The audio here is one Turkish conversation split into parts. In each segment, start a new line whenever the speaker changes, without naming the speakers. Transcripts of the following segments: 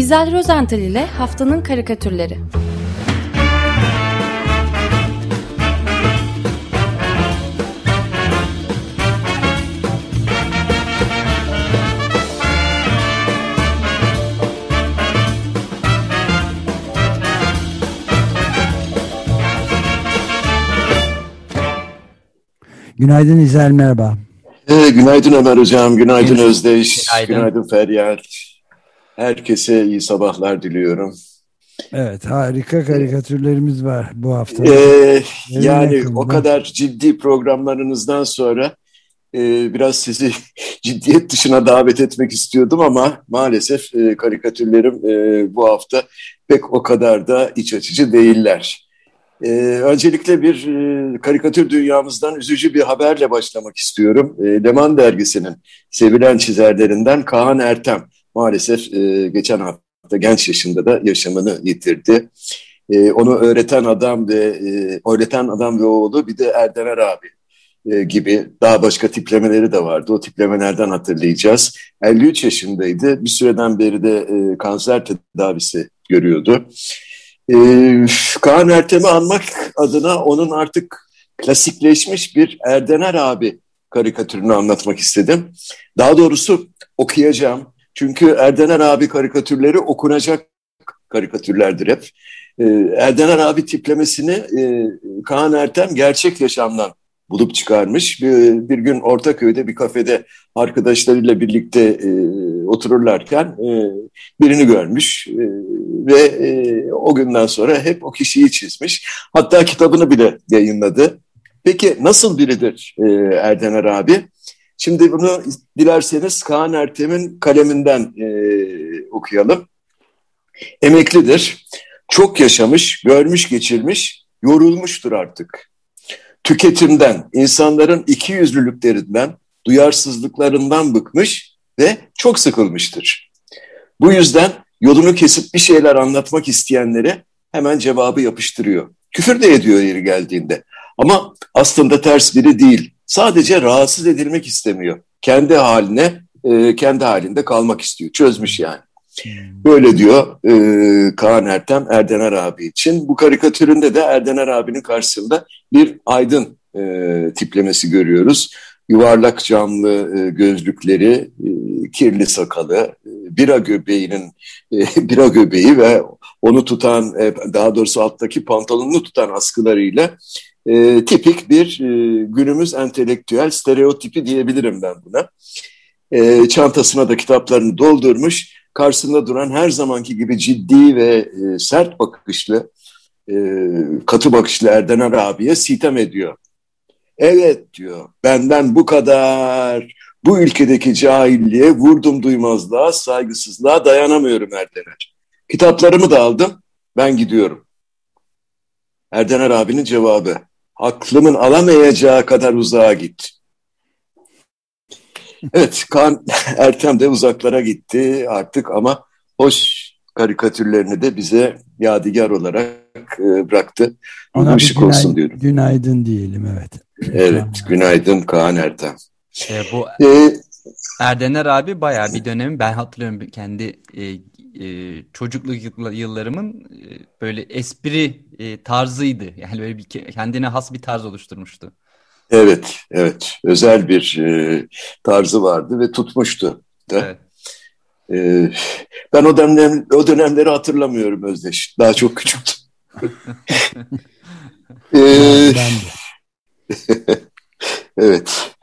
İzel Rozental ile Haftanın Karikatürleri
Günaydın İzel, merhaba.
Ee, günaydın Ömer Hocam, günaydın Özdeş, günaydın, günaydın Feryal. Herkese iyi sabahlar diliyorum.
Evet, harika karikatürlerimiz var bu hafta.
Ee, yani yakında. o kadar ciddi programlarınızdan sonra e, biraz sizi ciddiyet dışına davet etmek istiyordum ama maalesef e, karikatürlerim e, bu hafta pek o kadar da iç açıcı değiller. Ee, öncelikle bir e, karikatür dünyamızdan üzücü bir haberle başlamak istiyorum. E, Leman dergisinin sevilen çizerlerinden Kaan Ertem maalesef e, geçen hafta genç yaşında da yaşamını yitirdi. E, onu öğreten adam ve e, öğreten adam ve oğlu bir de Erdener abi e, gibi daha başka tiplemeleri de vardı. O tiplemelerden hatırlayacağız. 53 yaşındaydı. Bir süreden beri de e, kanser tedavisi görüyordu. Ee, Kaan Ertem'i anmak adına onun artık klasikleşmiş bir Erdener abi karikatürünü anlatmak istedim. Daha doğrusu okuyacağım. Çünkü Erdener abi karikatürleri okunacak karikatürlerdir hep. Ee, Erdener abi tiplemesini e, Kaan Ertem gerçek yaşamdan bulup çıkarmış. Bir, bir gün Ortaköy'de bir kafede arkadaşlarıyla birlikte e, otururlarken e, birini görmüş e, ve o günden sonra hep o kişiyi çizmiş. Hatta kitabını bile yayınladı. Peki nasıl biridir e, Erdener abi? Şimdi bunu dilerseniz Kaan Ertem'in kaleminden e, okuyalım. Emeklidir, çok yaşamış, görmüş geçirmiş, yorulmuştur artık. Tüketimden, insanların iki yüzlülüklerinden, duyarsızlıklarından bıkmış ve çok sıkılmıştır. Bu yüzden yolunu kesip bir şeyler anlatmak isteyenlere hemen cevabı yapıştırıyor. Küfür de ediyor yeri geldiğinde. Ama aslında ters biri değil. Sadece rahatsız edilmek istemiyor. Kendi haline, e, kendi halinde kalmak istiyor. Çözmüş yani. Hmm. Böyle diyor e, Kaan Ertem Erdener abi için. Bu karikatüründe de Erdener abinin karşısında bir aydın e, tiplemesi görüyoruz yuvarlak camlı e, gözlükleri, e, kirli sakalı, e, bira göbeğinin bira göbeği ve onu tutan, daha doğrusu alttaki pantolonunu tutan askılarıyla tipik bir günümüz entelektüel stereotipi diyebilirim ben buna. çantasına da kitaplarını doldurmuş, karşısında duran her zamanki gibi ciddi ve sert bakışlı, katı bakışlı Erdener abiye sitem ediyor. Evet diyor benden bu kadar. Bu ülkedeki cahilliğe, vurdum duymazlığa, saygısızlığa dayanamıyorum Erdener. Kitaplarımı da aldım, ben gidiyorum. Erdener abinin cevabı, aklımın alamayacağı kadar uzağa git. Evet, Kan Ertem de uzaklara gitti artık ama hoş karikatürlerini de bize yadigar olarak e, bıraktı.
Ona bir günay, olsun diyorum. Günaydın diyelim evet.
Evet, günaydın Kaan Ertem.
E, bu ee, Erdener abi bayağı bir dönemi ben hatırlıyorum kendi e, e, çocukluk yıllarımın e, böyle espri e, tarzıydı. Yani böyle bir kendine has bir tarz oluşturmuştu.
Evet, evet. Özel bir e, tarzı vardı ve tutmuştu da. Evet. E, ben o, dönem, o dönemleri hatırlamıyorum Özdeş. Daha çok küçüktüm. de. evet.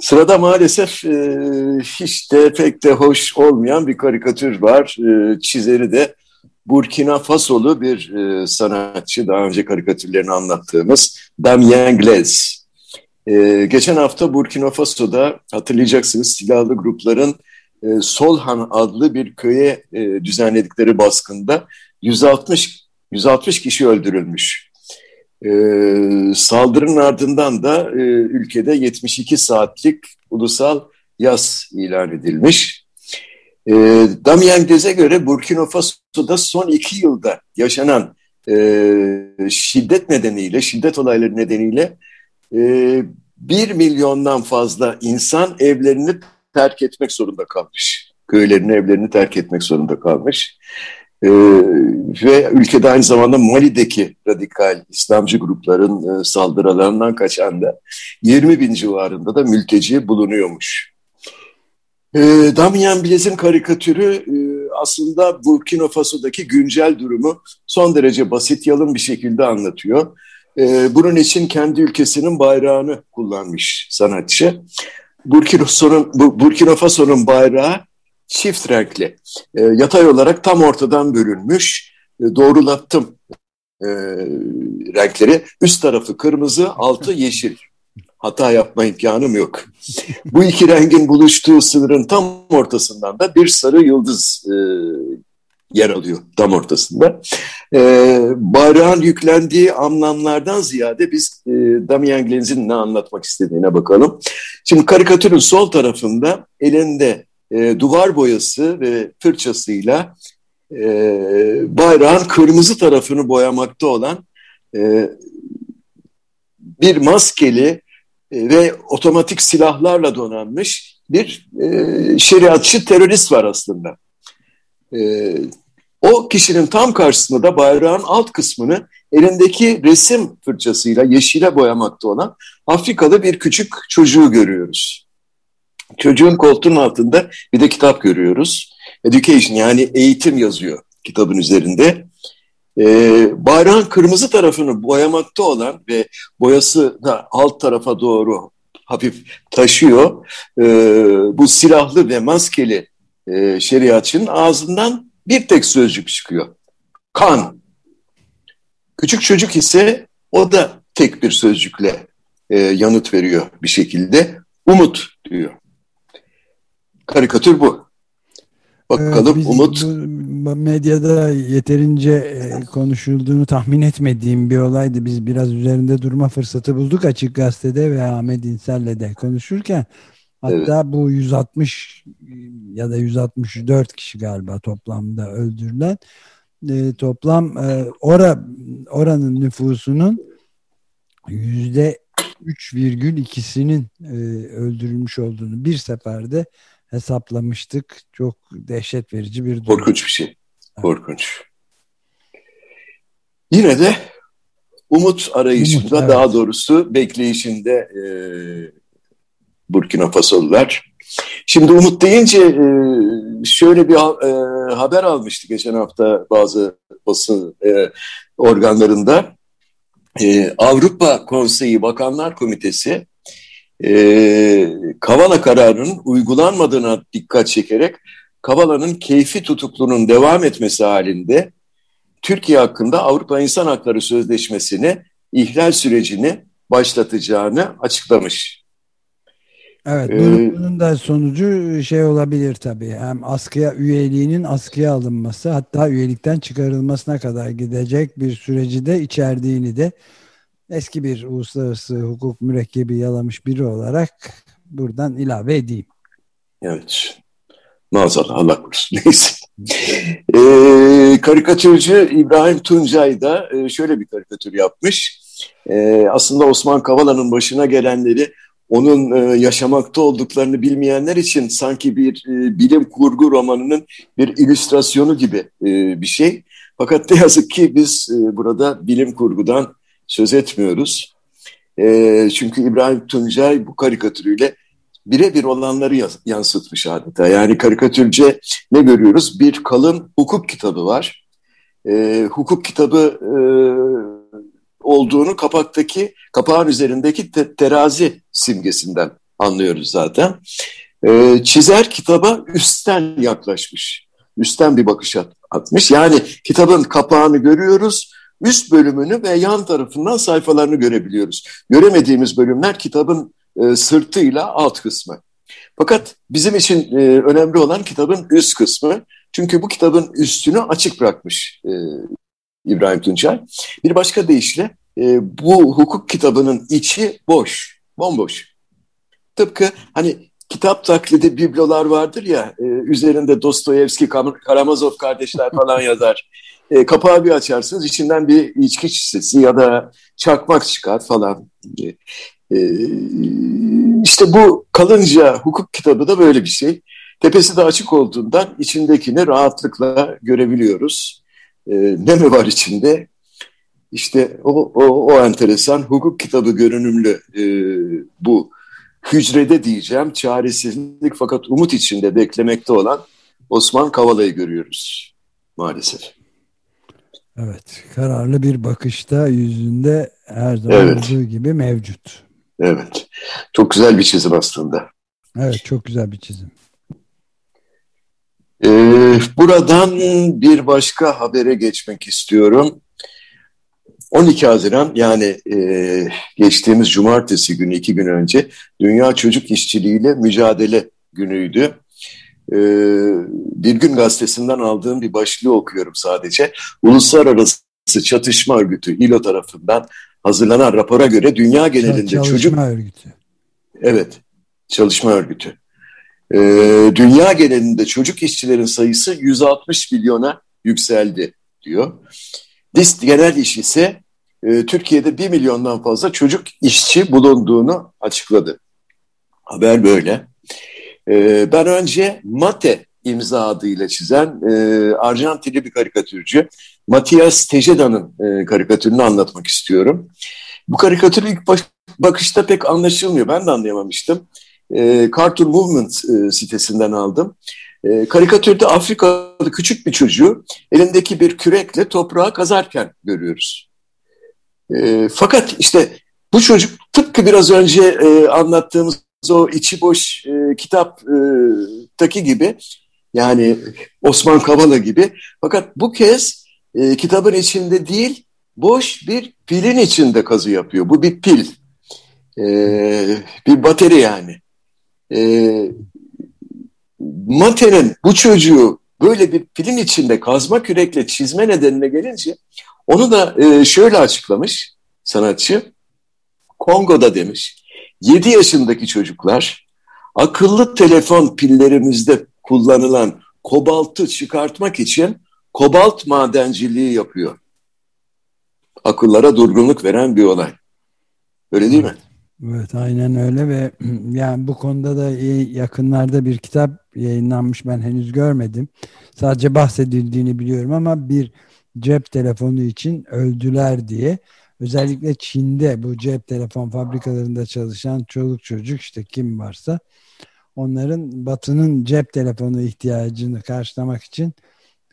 Sırada maalesef e, hiç de pek de hoş olmayan bir karikatür var. E, çizeri de Burkina Fasolu bir e, sanatçı. Daha önce karikatürlerini anlattığımız Damien Glaise. E, geçen hafta Burkina Faso'da hatırlayacaksınız silahlı grupların e, Solhan adlı bir köye e, düzenledikleri baskında 160 160 kişi öldürülmüş. E, saldırının ardından da e, ülkede 72 saatlik ulusal yaz ilan edilmiş. E, Damien Gez'e göre Burkina Faso'da son iki yılda yaşanan e, şiddet nedeniyle, şiddet olayları nedeniyle e, bir milyondan fazla insan evlerini terk etmek zorunda kalmış. köylerini, evlerini terk etmek zorunda kalmış. Ee, ve ülkede aynı zamanda Mali'deki radikal İslamcı grupların e, saldırılarından kaçan da 20 bin civarında da mülteci bulunuyormuş. E, Damian Bilez'in karikatürü e, aslında Burkina Faso'daki güncel durumu son derece basit, yalın bir şekilde anlatıyor. E, bunun için kendi ülkesinin bayrağını kullanmış sanatçı. Burkina Faso'nun Burkina Faso'nun bayrağı çift renkli. E, yatay olarak tam ortadan bölünmüş. E, doğrulattım e, renkleri. Üst tarafı kırmızı, altı yeşil. Hata yapma imkanım yok. Bu iki rengin buluştuğu sınırın tam ortasından da bir sarı yıldız e, yer alıyor tam ortasında. E, bayrağın yüklendiği anlamlardan ziyade biz e, Damien Glenz'in ne anlatmak istediğine bakalım. Şimdi karikatürün sol tarafında elinde e, duvar boyası ve fırçasıyla e, bayrağın kırmızı tarafını boyamakta olan e, bir maskeli e, ve otomatik silahlarla donanmış bir e, şeriatçı terörist var aslında. E, o kişinin tam karşısında da bayrağın alt kısmını elindeki resim fırçasıyla yeşile boyamakta olan Afrikalı bir küçük çocuğu görüyoruz. Çocuğun koltuğun altında bir de kitap görüyoruz. Education yani eğitim yazıyor kitabın üzerinde. Ee, bayrağın kırmızı tarafını boyamakta olan ve boyası da alt tarafa doğru hafif taşıyor. Ee, bu silahlı ve maskeli e, şeriatçının ağzından bir tek sözcük çıkıyor. Kan. Küçük çocuk ise o da tek bir sözcükle e, yanıt veriyor bir şekilde. Umut diyor. Karikatür bu. Bakalım Biz Umut.
Medyada yeterince e, konuşulduğunu tahmin etmediğim bir olaydı. Biz biraz üzerinde durma fırsatı bulduk Açık Gazete'de ve Ahmet İnsel'le de konuşurken. Hatta evet. bu 160 ya da 164 kişi galiba toplamda öldürülen e, toplam e, ora, oranın nüfusunun yüzde 3,2'sinin e, öldürülmüş olduğunu bir seferde hesaplamıştık. Çok dehşet verici bir durum.
Korkunç bir şey. Korkunç. Yine de umut arayışında umut, evet. daha doğrusu bekleyişinde e, Burkina Fasolular. Şimdi umut deyince e, şöyle bir e, haber almıştı geçen hafta bazı basın e, organlarında. E, Avrupa Konseyi Bakanlar Komitesi e, Kavala kararının uygulanmadığına dikkat çekerek Kavala'nın keyfi tutuklunun devam etmesi halinde Türkiye hakkında Avrupa İnsan Hakları Sözleşmesi'ni ihlal sürecini başlatacağını açıklamış.
Evet, ee, bunun da sonucu şey olabilir tabii. Hem askıya üyeliğinin askıya alınması, hatta üyelikten çıkarılmasına kadar gidecek bir süreci de içerdiğini de eski bir uluslararası hukuk mürekkebi yalamış biri olarak buradan ilave edeyim.
Evet. Maazallah Allah korusun. Neyse. ee, karikatürcü İbrahim Tuncay da e, şöyle bir karikatür yapmış. E, aslında Osman Kavala'nın başına gelenleri onun e, yaşamakta olduklarını bilmeyenler için sanki bir e, bilim kurgu romanının bir illüstrasyonu gibi bir şey. Fakat ne yazık ki biz burada bilim kurgudan söz etmiyoruz. E, çünkü İbrahim Tuncay bu karikatürüyle birebir olanları yansıtmış adeta. Yani karikatürce ne görüyoruz? Bir kalın hukuk kitabı var. E, hukuk kitabı e, olduğunu kapaktaki, kapağın üzerindeki te terazi simgesinden anlıyoruz zaten. E, çizer kitaba üstten yaklaşmış. Üstten bir bakış atmış. Yani kitabın kapağını görüyoruz üst bölümünü ve yan tarafından sayfalarını görebiliyoruz. Göremediğimiz bölümler kitabın e, sırtıyla alt kısmı. Fakat bizim için e, önemli olan kitabın üst kısmı. Çünkü bu kitabın üstünü açık bırakmış e, İbrahim Tuncay. Bir başka deyişle e, bu hukuk kitabının içi boş, bomboş. Tıpkı hani kitap taklidi biblolar vardır ya, e, üzerinde Dostoyevski, Karamazov kardeşler falan yazar. E, kapağı bir açarsınız içinden bir içki şişesi ya da çakmak çıkar falan. E, işte bu kalınca hukuk kitabı da böyle bir şey. Tepesi de açık olduğundan içindekini rahatlıkla görebiliyoruz. E, ne mi var içinde? İşte o, o, o enteresan hukuk kitabı görünümlü e, bu hücrede diyeceğim çaresizlik fakat umut içinde beklemekte olan Osman Kavala'yı görüyoruz maalesef.
Evet, kararlı bir bakışta yüzünde her zaman evet. olduğu gibi mevcut.
Evet, çok güzel bir çizim aslında.
Evet, çok güzel bir çizim.
Ee, buradan bir başka habere geçmek istiyorum. 12 Haziran yani e, geçtiğimiz cumartesi günü iki gün önce Dünya Çocuk İşçiliğiyle Mücadele Günü'ydü. E, bir gün gazetesinden aldığım bir başlığı okuyorum sadece. Uluslararası Çatışma Örgütü İLO tarafından hazırlanan rapora göre dünya genelinde
çalışma
çocuk...
Örgütü.
Evet, çalışma örgütü. E, dünya genelinde çocuk işçilerin sayısı 160 milyona yükseldi diyor. DİST genel iş ise e, Türkiye'de 1 milyondan fazla çocuk işçi bulunduğunu açıkladı. Haber böyle. E, ben önce Mate imza adıyla çizen e, Arjantinli bir karikatürcü Matias Tejeda'nın e, karikatürünü anlatmak istiyorum. Bu karikatür ilk baş, bakışta pek anlaşılmıyor. Ben de anlayamamıştım. E, Cartoon Movement e, sitesinden aldım. E, karikatürde Afrikalı küçük bir çocuğu elindeki bir kürekle toprağı kazarken görüyoruz. E, fakat işte bu çocuk tıpkı biraz önce e, anlattığımız o içi boş e, kitaptaki gibi yani Osman Kavala gibi fakat bu kez e, kitabın içinde değil boş bir pilin içinde kazı yapıyor. Bu bir pil. E, bir bateri yani. E, Mate'nin bu çocuğu böyle bir pilin içinde kazma kürekle çizme nedenine gelince onu da e, şöyle açıklamış sanatçı. Kongo'da demiş 7 yaşındaki çocuklar akıllı telefon pillerimizde kullanılan kobaltı çıkartmak için kobalt madenciliği yapıyor. Akıllara durgunluk veren bir olay. Öyle değil mi?
Evet aynen öyle ve yani bu konuda da yakınlarda bir kitap yayınlanmış ben henüz görmedim. Sadece bahsedildiğini biliyorum ama bir cep telefonu için öldüler diye özellikle Çin'de bu cep telefon fabrikalarında çalışan çoluk çocuk işte kim varsa onların batının cep telefonu ihtiyacını karşılamak için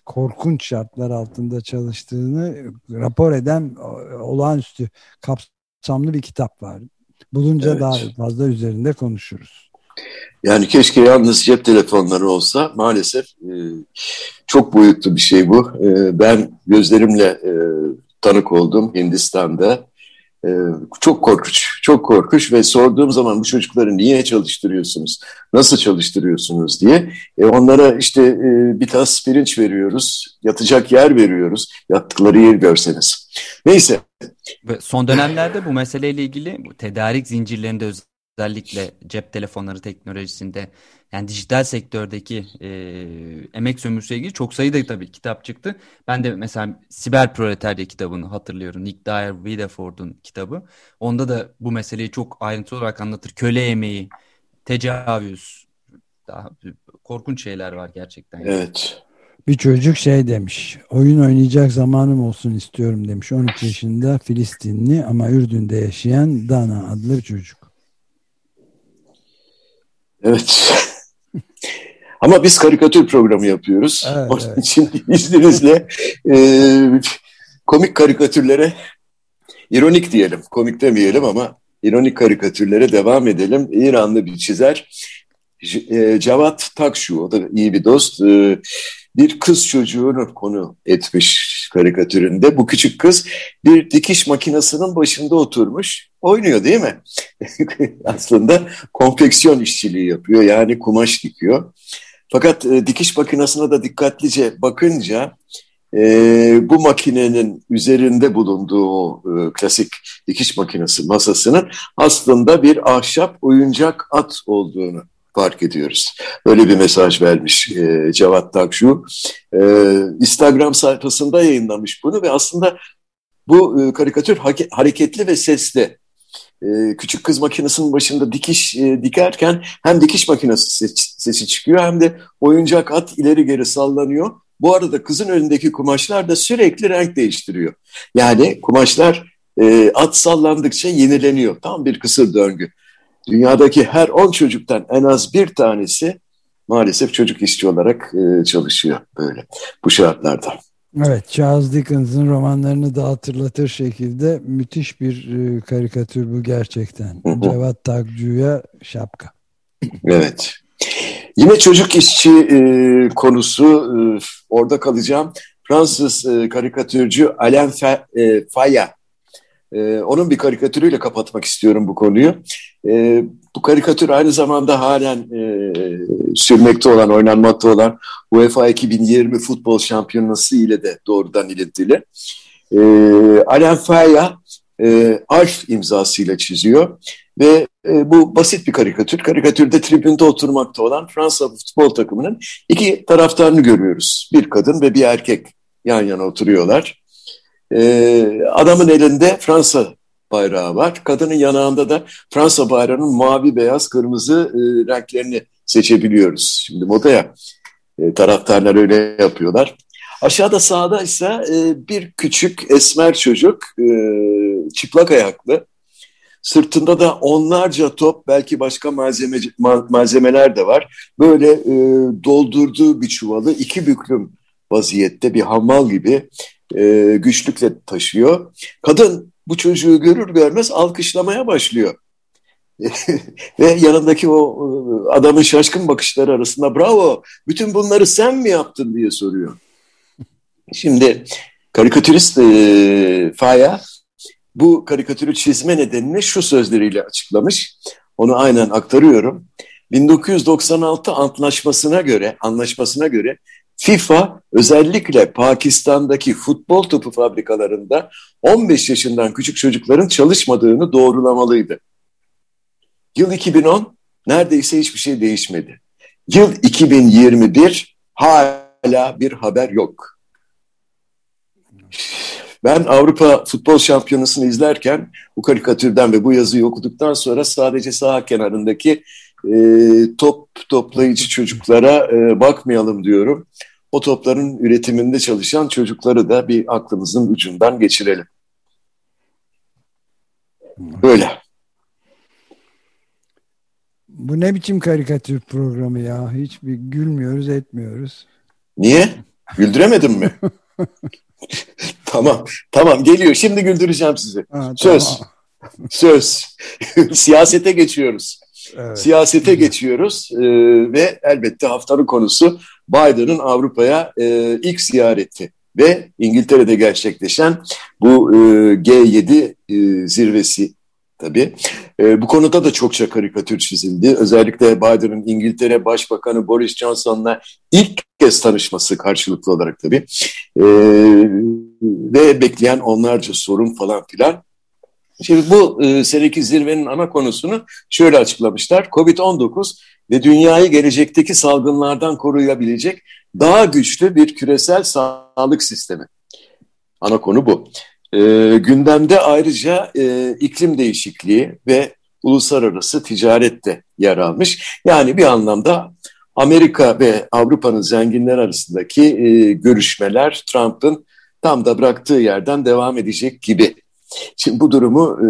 korkunç şartlar altında çalıştığını rapor eden olağanüstü kapsamlı bir kitap var. Bulunca evet. daha fazla üzerinde konuşuruz.
Yani keşke yalnız cep telefonları olsa maalesef e, çok boyutlu bir şey bu. E, ben gözlerimle e, tanık oldum Hindistan'da. E, çok korkunç, çok korkunç ve sorduğum zaman bu çocukları niye çalıştırıyorsunuz, nasıl çalıştırıyorsunuz diye e, onlara işte e, bir tas pirinç veriyoruz, yatacak yer veriyoruz, yattıkları yer görseniz. Neyse.
Ve son dönemlerde bu meseleyle ilgili bu tedarik zincirlerinde özellikle cep telefonları teknolojisinde yani dijital sektördeki e, emek sömürüsüyle ilgili çok sayıda tabii kitap çıktı. Ben de mesela Siber Proletarya kitabını hatırlıyorum. Nick Dyer Wideford'un kitabı. Onda da bu meseleyi çok ayrıntılı olarak anlatır. Köle emeği, tecavüz, daha korkunç şeyler var gerçekten.
Evet.
Bir çocuk şey demiş, oyun oynayacak zamanım olsun istiyorum demiş. 13 yaşında Filistinli ama Ürdün'de yaşayan Dana adlı bir çocuk.
Evet. Ama biz karikatür programı yapıyoruz. Evet, Onun evet. için izninizle e, komik karikatürlere, ironik diyelim, komik demeyelim ama ironik karikatürlere devam edelim. İranlı bir çizer, e, Cevat Takşu, o da iyi bir dost. E, bir kız çocuğunu konu etmiş karikatüründe. Bu küçük kız bir dikiş makinesinin başında oturmuş oynuyor değil mi? Aslında konfeksiyon işçiliği yapıyor yani kumaş dikiyor. Fakat e, dikiş makinesine de dikkatlice bakınca e, bu makinenin üzerinde bulunduğu e, klasik dikiş makinesi masasının aslında bir ahşap oyuncak at olduğunu fark ediyoruz. Öyle bir mesaj vermiş e, Cevat Takşu. E, Instagram sayfasında yayınlamış bunu ve aslında bu e, karikatür hareketli ve sesli. E, küçük kız makinesinin başında dikiş e, dikerken hem dikiş makinesi ses, sesi çıkıyor hem de oyuncak at ileri geri sallanıyor. Bu arada kızın önündeki kumaşlar da sürekli renk değiştiriyor. Yani kumaşlar e, at sallandıkça yenileniyor. Tam bir kısır döngü. Dünyadaki her 10 çocuktan en az bir tanesi maalesef çocuk işçi olarak e, çalışıyor böyle bu şartlarda.
Evet, Charles Dickens'ın romanlarını da hatırlatır şekilde müthiş bir e, karikatür bu gerçekten. Cevat Takcu'ya şapka.
Evet. Yine çocuk işçi e, konusu e, orada kalacağım. Fransız e, karikatürcü Alain Fe, e, Faya e, onun bir karikatürüyle kapatmak istiyorum bu konuyu. E, bu karikatür aynı zamanda halen e, sürmekte olan, oynanmakta olan UEFA 2020 futbol şampiyonası ile de doğrudan ilintili. E, Alain Faya e, Alf imzasıyla çiziyor ve e, bu basit bir karikatür. Karikatürde tribünde oturmakta olan Fransa futbol takımının iki taraftarını görüyoruz. Bir kadın ve bir erkek yan yana oturuyorlar. E, adamın elinde Fransa bayrağı var. Kadının yanağında da Fransa bayrağının mavi, beyaz, kırmızı e, renklerini seçebiliyoruz. Şimdi modaya e, taraftarlar öyle yapıyorlar. Aşağıda sağda ise e, bir küçük esmer çocuk e, çıplak ayaklı. Sırtında da onlarca top belki başka malzeme, malzemeler de var. Böyle e, doldurduğu bir çuvalı iki büklüm vaziyette bir hamal gibi e, güçlükle taşıyor. Kadın bu çocuğu görür görmez alkışlamaya başlıyor. Ve yanındaki o e, adamın şaşkın bakışları arasında bravo bütün bunları sen mi yaptın diye soruyor. Şimdi karikatürist e, Faya bu karikatürü çizme nedenini şu sözleriyle açıklamış. Onu aynen aktarıyorum. 1996 antlaşmasına göre anlaşmasına göre FIFA özellikle Pakistan'daki futbol topu fabrikalarında 15 yaşından küçük çocukların çalışmadığını doğrulamalıydı. Yıl 2010 neredeyse hiçbir şey değişmedi. Yıl 2021 hala bir haber yok. Ben Avrupa Futbol Şampiyonası'nı izlerken bu karikatürden ve bu yazıyı okuduktan sonra sadece sağ kenarındaki e, top toplayıcı çocuklara e, bakmayalım diyorum. O topların üretiminde çalışan çocukları da bir aklımızın ucundan geçirelim. Böyle.
Bu ne biçim karikatür programı ya? Hiç bir gülmüyoruz, etmiyoruz.
Niye? Güldüremedim mi? tamam, tamam geliyor. Şimdi güldüreceğim sizi. Ha, Söz. Tamam. Söz. Siyasete geçiyoruz. Evet. Siyasete geçiyoruz ee, ve elbette haftanın konusu Biden'ın Avrupa'ya e, ilk ziyareti ve İngiltere'de gerçekleşen bu e, G7 e, zirvesi tabii. E, bu konuda da çokça karikatür çizildi. Özellikle Biden'ın İngiltere Başbakanı Boris Johnson'la ilk kez tanışması karşılıklı olarak tabii. E, ve bekleyen onlarca sorun falan filan. Şimdi bu e, seneki zirvenin ana konusunu şöyle açıklamışlar. Covid-19 ve dünyayı gelecekteki salgınlardan koruyabilecek daha güçlü bir küresel sağlık sistemi. Ana konu bu. E, gündemde ayrıca e, iklim değişikliği ve uluslararası ticaret de yer almış. Yani bir anlamda Amerika ve Avrupa'nın zenginler arasındaki e, görüşmeler Trump'ın tam da bıraktığı yerden devam edecek gibi. Şimdi bu durumu e,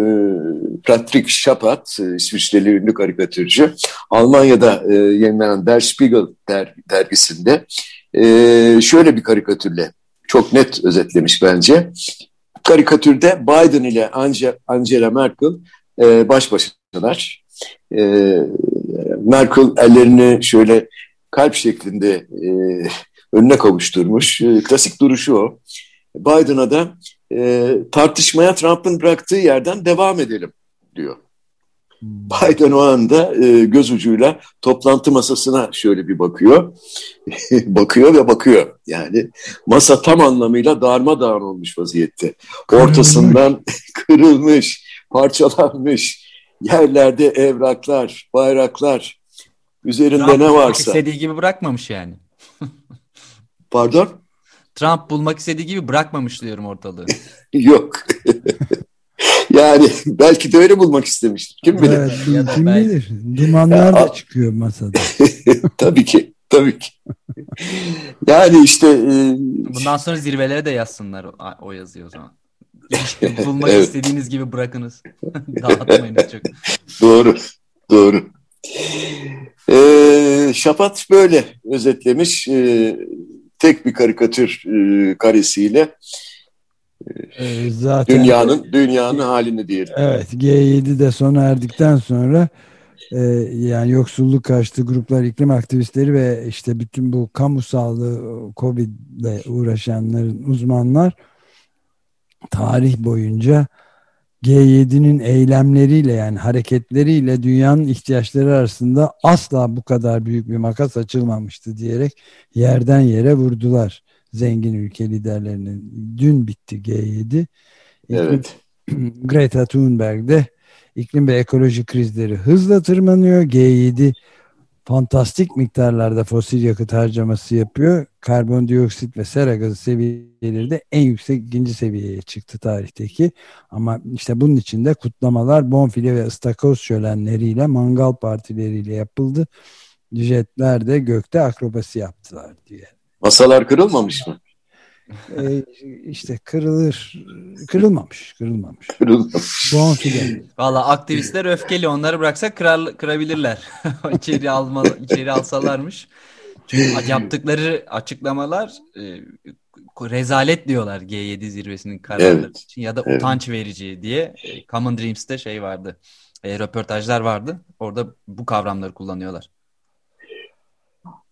Patrick Schapat, e, İsviçreli ünlü karikatürcü, Almanya'da e, yayınlanan Der Spiegel der, dergisinde e, şöyle bir karikatürle çok net özetlemiş bence. Karikatürde Biden ile Angela Merkel e, baş başalar. E, Merkel ellerini şöyle kalp şeklinde e, önüne kavuşturmuş. E, klasik duruşu o. Biden'a da e, tartışmaya Trump'ın bıraktığı yerden devam edelim diyor. Hmm. Biden o anda e, göz ucuyla toplantı masasına şöyle bir bakıyor. bakıyor ve bakıyor. Yani masa tam anlamıyla darmadağın olmuş vaziyette. Ortasından kırılmış, parçalanmış. Yerlerde evraklar, bayraklar, üzerinde Trump ne varsa.
istediği gibi bırakmamış yani.
Pardon?
Trump bulmak istediği gibi bırakmamış diyorum ortalığı.
Yok. Yani belki de öyle bulmak istemiştir. Kim bilir? Evet,
kim bilir? Dumanlar da çıkıyor masada.
tabii ki. Tabii ki. yani işte... E...
Bundan sonra zirvelere de yazsınlar o, o yazıyor o zaman. Bulmak evet. istediğiniz gibi bırakınız. Dağıtmayınız çok.
Doğru. Doğru. Ee, Şapat böyle özetlemiş. Ee, tek bir karikatür e, karesiyle ee, zaten dünyanın dünyanın halini diyelim.
Evet G7 de sona erdikten sonra e, yani yoksulluk karşıtı gruplar, iklim aktivistleri ve işte bütün bu kamu sağlığı Covid ile uğraşanların uzmanlar tarih boyunca G7'nin eylemleriyle yani hareketleriyle dünyanın ihtiyaçları arasında asla bu kadar büyük bir makas açılmamıştı diyerek yerden yere vurdular zengin ülke liderlerinin. Dün bitti G7.
Evet.
Greta Thunberg de iklim ve ekoloji krizleri hızla tırmanıyor. G7 fantastik miktarlarda fosil yakıt harcaması yapıyor. Karbondioksit ve sera gazı seviyeleri de en yüksek ikinci seviyeye çıktı tarihteki. Ama işte bunun için de kutlamalar bonfile ve ıstakoz şölenleriyle mangal partileriyle yapıldı. Jetler de gökte akrobasi yaptılar diye.
Masalar kırılmamış mı?
E, işte kırılır kırılmamış kırılmamış.
Kırılmamış.
Bonfile.
Valla aktivistler öfkeli onları bıraksak kırar, kırabilirler. içeri alma, içeri alsalarmış. Çünkü yaptıkları açıklamalar e, rezalet diyorlar G7 zirvesinin kararları evet. için ya da evet. utanç verici diye e, Common Dreams'te şey vardı. E, röportajlar vardı. Orada bu kavramları kullanıyorlar.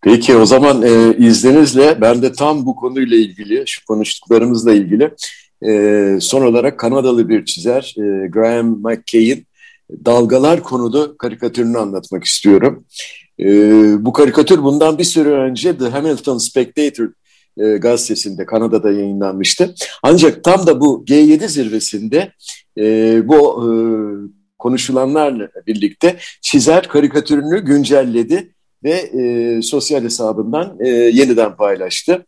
Peki o zaman e, izninizle ben de tam bu konuyla ilgili, şu konuştuklarımızla ilgili e, son olarak Kanadalı bir çizer e, Graham McKay'in Dalgalar konuda karikatürünü anlatmak istiyorum. E, bu karikatür bundan bir süre önce The Hamilton Spectator e, gazetesinde Kanada'da yayınlanmıştı. Ancak tam da bu G7 zirvesinde e, bu e, konuşulanlarla birlikte çizer karikatürünü güncelledi ve e, sosyal hesabından e, yeniden paylaştı.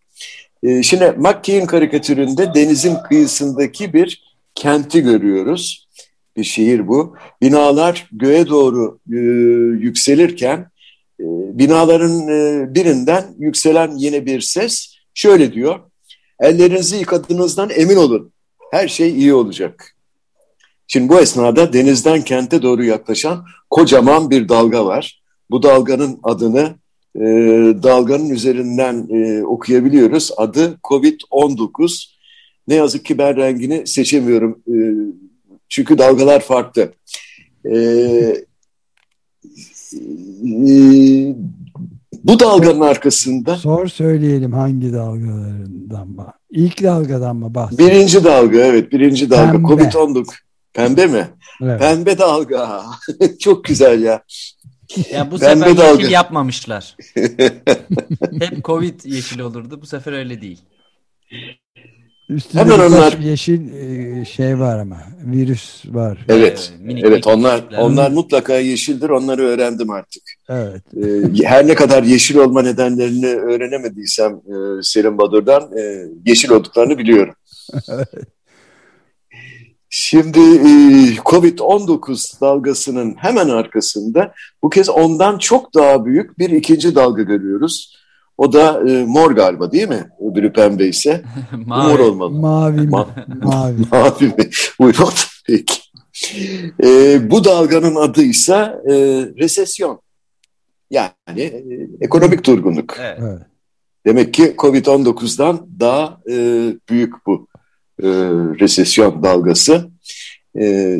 E, şimdi McKean karikatüründe denizin kıyısındaki bir kenti görüyoruz. Bir şehir bu. Binalar göğe doğru e, yükselirken e, binaların e, birinden yükselen yeni bir ses şöyle diyor. Ellerinizi yıkadığınızdan emin olun. Her şey iyi olacak. Şimdi bu esnada denizden kente doğru yaklaşan kocaman bir dalga var bu dalganın adını e, dalganın üzerinden e, okuyabiliyoruz. Adı COVID-19. Ne yazık ki ben rengini seçemiyorum. E, çünkü dalgalar farklı. E, e, bu dalganın arkasında...
Sor söyleyelim hangi dalgalarından mı? İlk dalgadan mı bahsediyorsun?
Birinci dalga evet birinci dalga. Covid-19. Pembe mi? Evet. Pembe dalga. Çok güzel ya.
Ya bu sefer dalga. yeşil yapmamışlar. Hep Covid yeşil olurdu. Bu sefer öyle değil.
Üstünde Hemen onlar yeşil e, şey var ama virüs var.
Evet. Ee, minik evet onlar küçükler. onlar mutlaka yeşildir. Onları öğrendim artık.
Evet.
Ee, her ne kadar yeşil olma nedenlerini öğrenemediysem e, Selim Badur'dan e, yeşil olduklarını biliyorum. evet. Şimdi e, Covid-19 dalgasının hemen arkasında bu kez ondan çok daha büyük bir ikinci dalga görüyoruz. O da e, mor galiba değil mi? Öbürü pembe ise.
mavi.
Mor olmalı.
Mavi mi? Ma mavi.
mavi mi? Buyurun. Peki. E, bu dalganın adı ise e, resesyon. Yani e, ekonomik durgunluk. Evet. Demek ki Covid-19'dan daha e, büyük bu e, resesyon dalgası. E,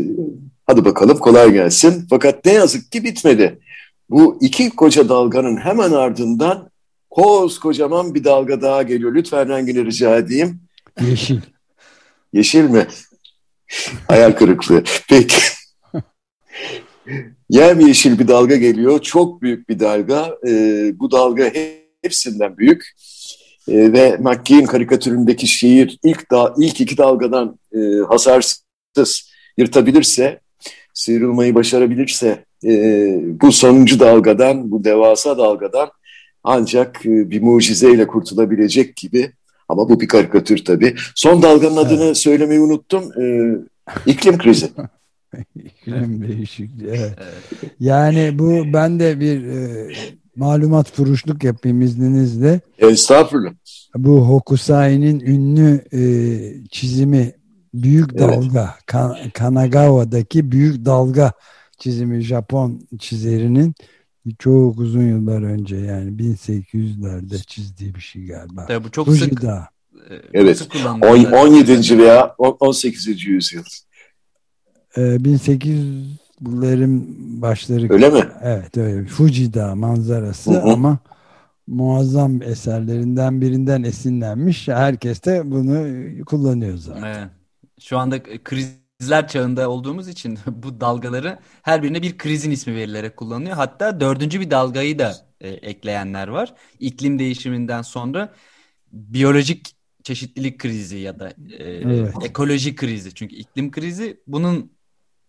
hadi bakalım kolay gelsin. Fakat ne yazık ki bitmedi. Bu iki koca dalganın hemen ardından kocaman bir dalga daha geliyor. Lütfen rengini rica edeyim.
Yeşil.
Yeşil mi? Hayal kırıklığı. Peki. Yem yeşil bir dalga geliyor. Çok büyük bir dalga. Ee, bu dalga hepsinden büyük. E, ve McKean karikatüründeki şiir ilk da, ilk iki dalgadan e, hasarsız yırtabilirse, sıyrılmayı başarabilirse e, bu sonuncu dalgadan, bu devasa dalgadan ancak e, bir mucizeyle kurtulabilecek gibi. Ama bu bir karikatür tabii. Son dalganın adını evet. söylemeyi unuttum. E, İklim krizi.
İklim değişikliği. Evet. Yani bu ben de bir e, malumat furuşluk yapayım izninizle.
Estağfurullah.
Bu Hokusai'nin ünlü e, çizimi Büyük Dalga. Evet. Kan Kanagawa'daki Büyük Dalga çizimi Japon çizerinin çok uzun yıllar önce yani 1800'lerde çizdiği bir şey galiba.
Tabii bu çok Fujida. sık.
E, evet. Sık 17. veya 18. yüzyıl.
Ee, 1800'lerin başları.
Öyle mi?
Evet öyle. Fuji Dağı manzarası hı hı. ama muazzam eserlerinden birinden esinlenmiş. Herkes de bunu kullanıyor zaten. Evet.
Şu anda krizler çağında olduğumuz için bu dalgaları her birine bir krizin ismi verilerek kullanılıyor. Hatta dördüncü bir dalgayı da e, ekleyenler var. İklim değişiminden sonra biyolojik çeşitlilik krizi ya da e, evet. ekoloji krizi. Çünkü iklim krizi bunun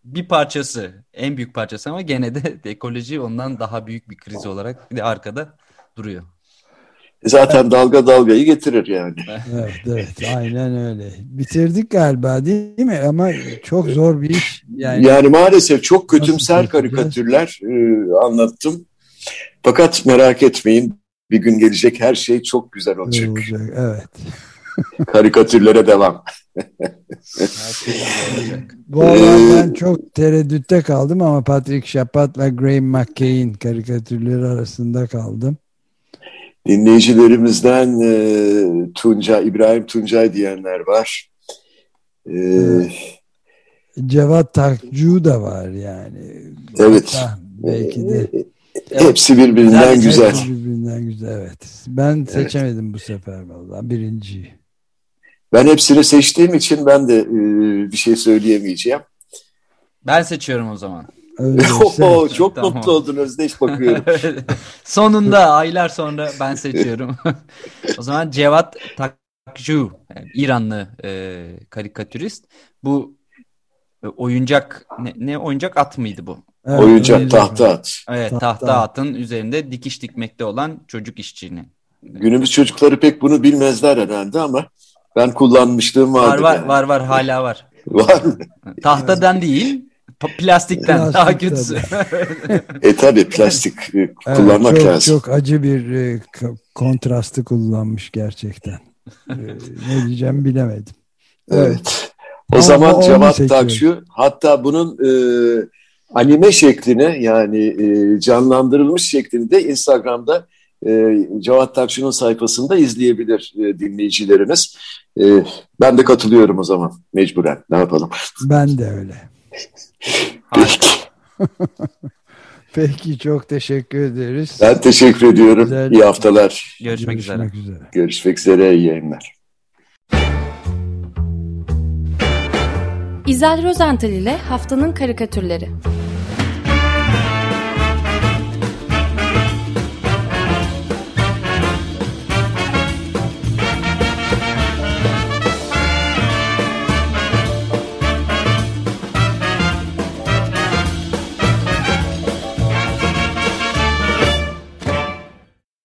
bir parçası, en büyük parçası ama gene de ekoloji ondan daha büyük bir kriz olarak bir de arkada duruyor.
Zaten dalga dalgayı getirir yani.
Evet, evet, aynen öyle. Bitirdik galiba değil mi? Ama çok zor bir iş.
Yani, yani maalesef çok kötümser karikatürler e, anlattım. Fakat merak etmeyin, bir gün gelecek her şey çok güzel olacak. olacak
evet.
Karikatürlere devam.
Bu arada ben çok tereddütte kaldım ama Patrick Chapat ve Graham McCain karikatürleri arasında kaldım.
Dinleyicilerimizden e, Tunca, İbrahim Tuncay diyenler var. E,
Cevat Takcu da var yani.
Evet.
Hatta belki de. E,
hepsi birbirinden evet, güzel. Hepsi
birbirinden güzel evet. Ben seçemedim evet. bu sefer vallahi birinciyi.
Ben hepsini seçtiğim için ben de e, bir şey söyleyemeyeceğim.
Ben seçiyorum o zaman.
Oo, çok tamam. mutlu oldun Özdeş bakıyorum.
Sonunda aylar sonra ben seçiyorum. o zaman Cevat Takju, yani İranlı e, karikatürist. Bu e, oyuncak ne, ne oyuncak at mıydı bu?
Evet, oyuncak tahta at.
Evet tahta, tahta atın üzerinde dikiş dikmekte olan çocuk işçinin.
Günümüz çocukları pek bunu bilmezler herhalde ama ben kullanmışlığım vardı.
Var var yani. var var hala var.
var mı?
Tahtadan değil plastikten Plastik daha kötüsü.
e tabi plastik e, kullanmak
çok,
lazım.
Çok acı bir e, kontrastı kullanmış gerçekten. e, ne diyeceğim bilemedim.
Evet. evet. O Ama zaman Cevat Takşu hatta bunun e, anime şeklini yani e, canlandırılmış şeklini de Instagram'da e, Cevat Takşu'nun sayfasında izleyebilir e, dinleyicilerimiz. E, ben de katılıyorum o zaman mecburen. Ne yapalım?
Ben de öyle.
Peki.
Peki çok teşekkür ederiz.
Ben teşekkür ediyorum. Güzel. İyi haftalar.
Görüşmek, Görüşmek üzere. üzere.
Görüşmek üzere. İyi yayınlar.
İzel Rozental ile Haftanın Karikatürleri.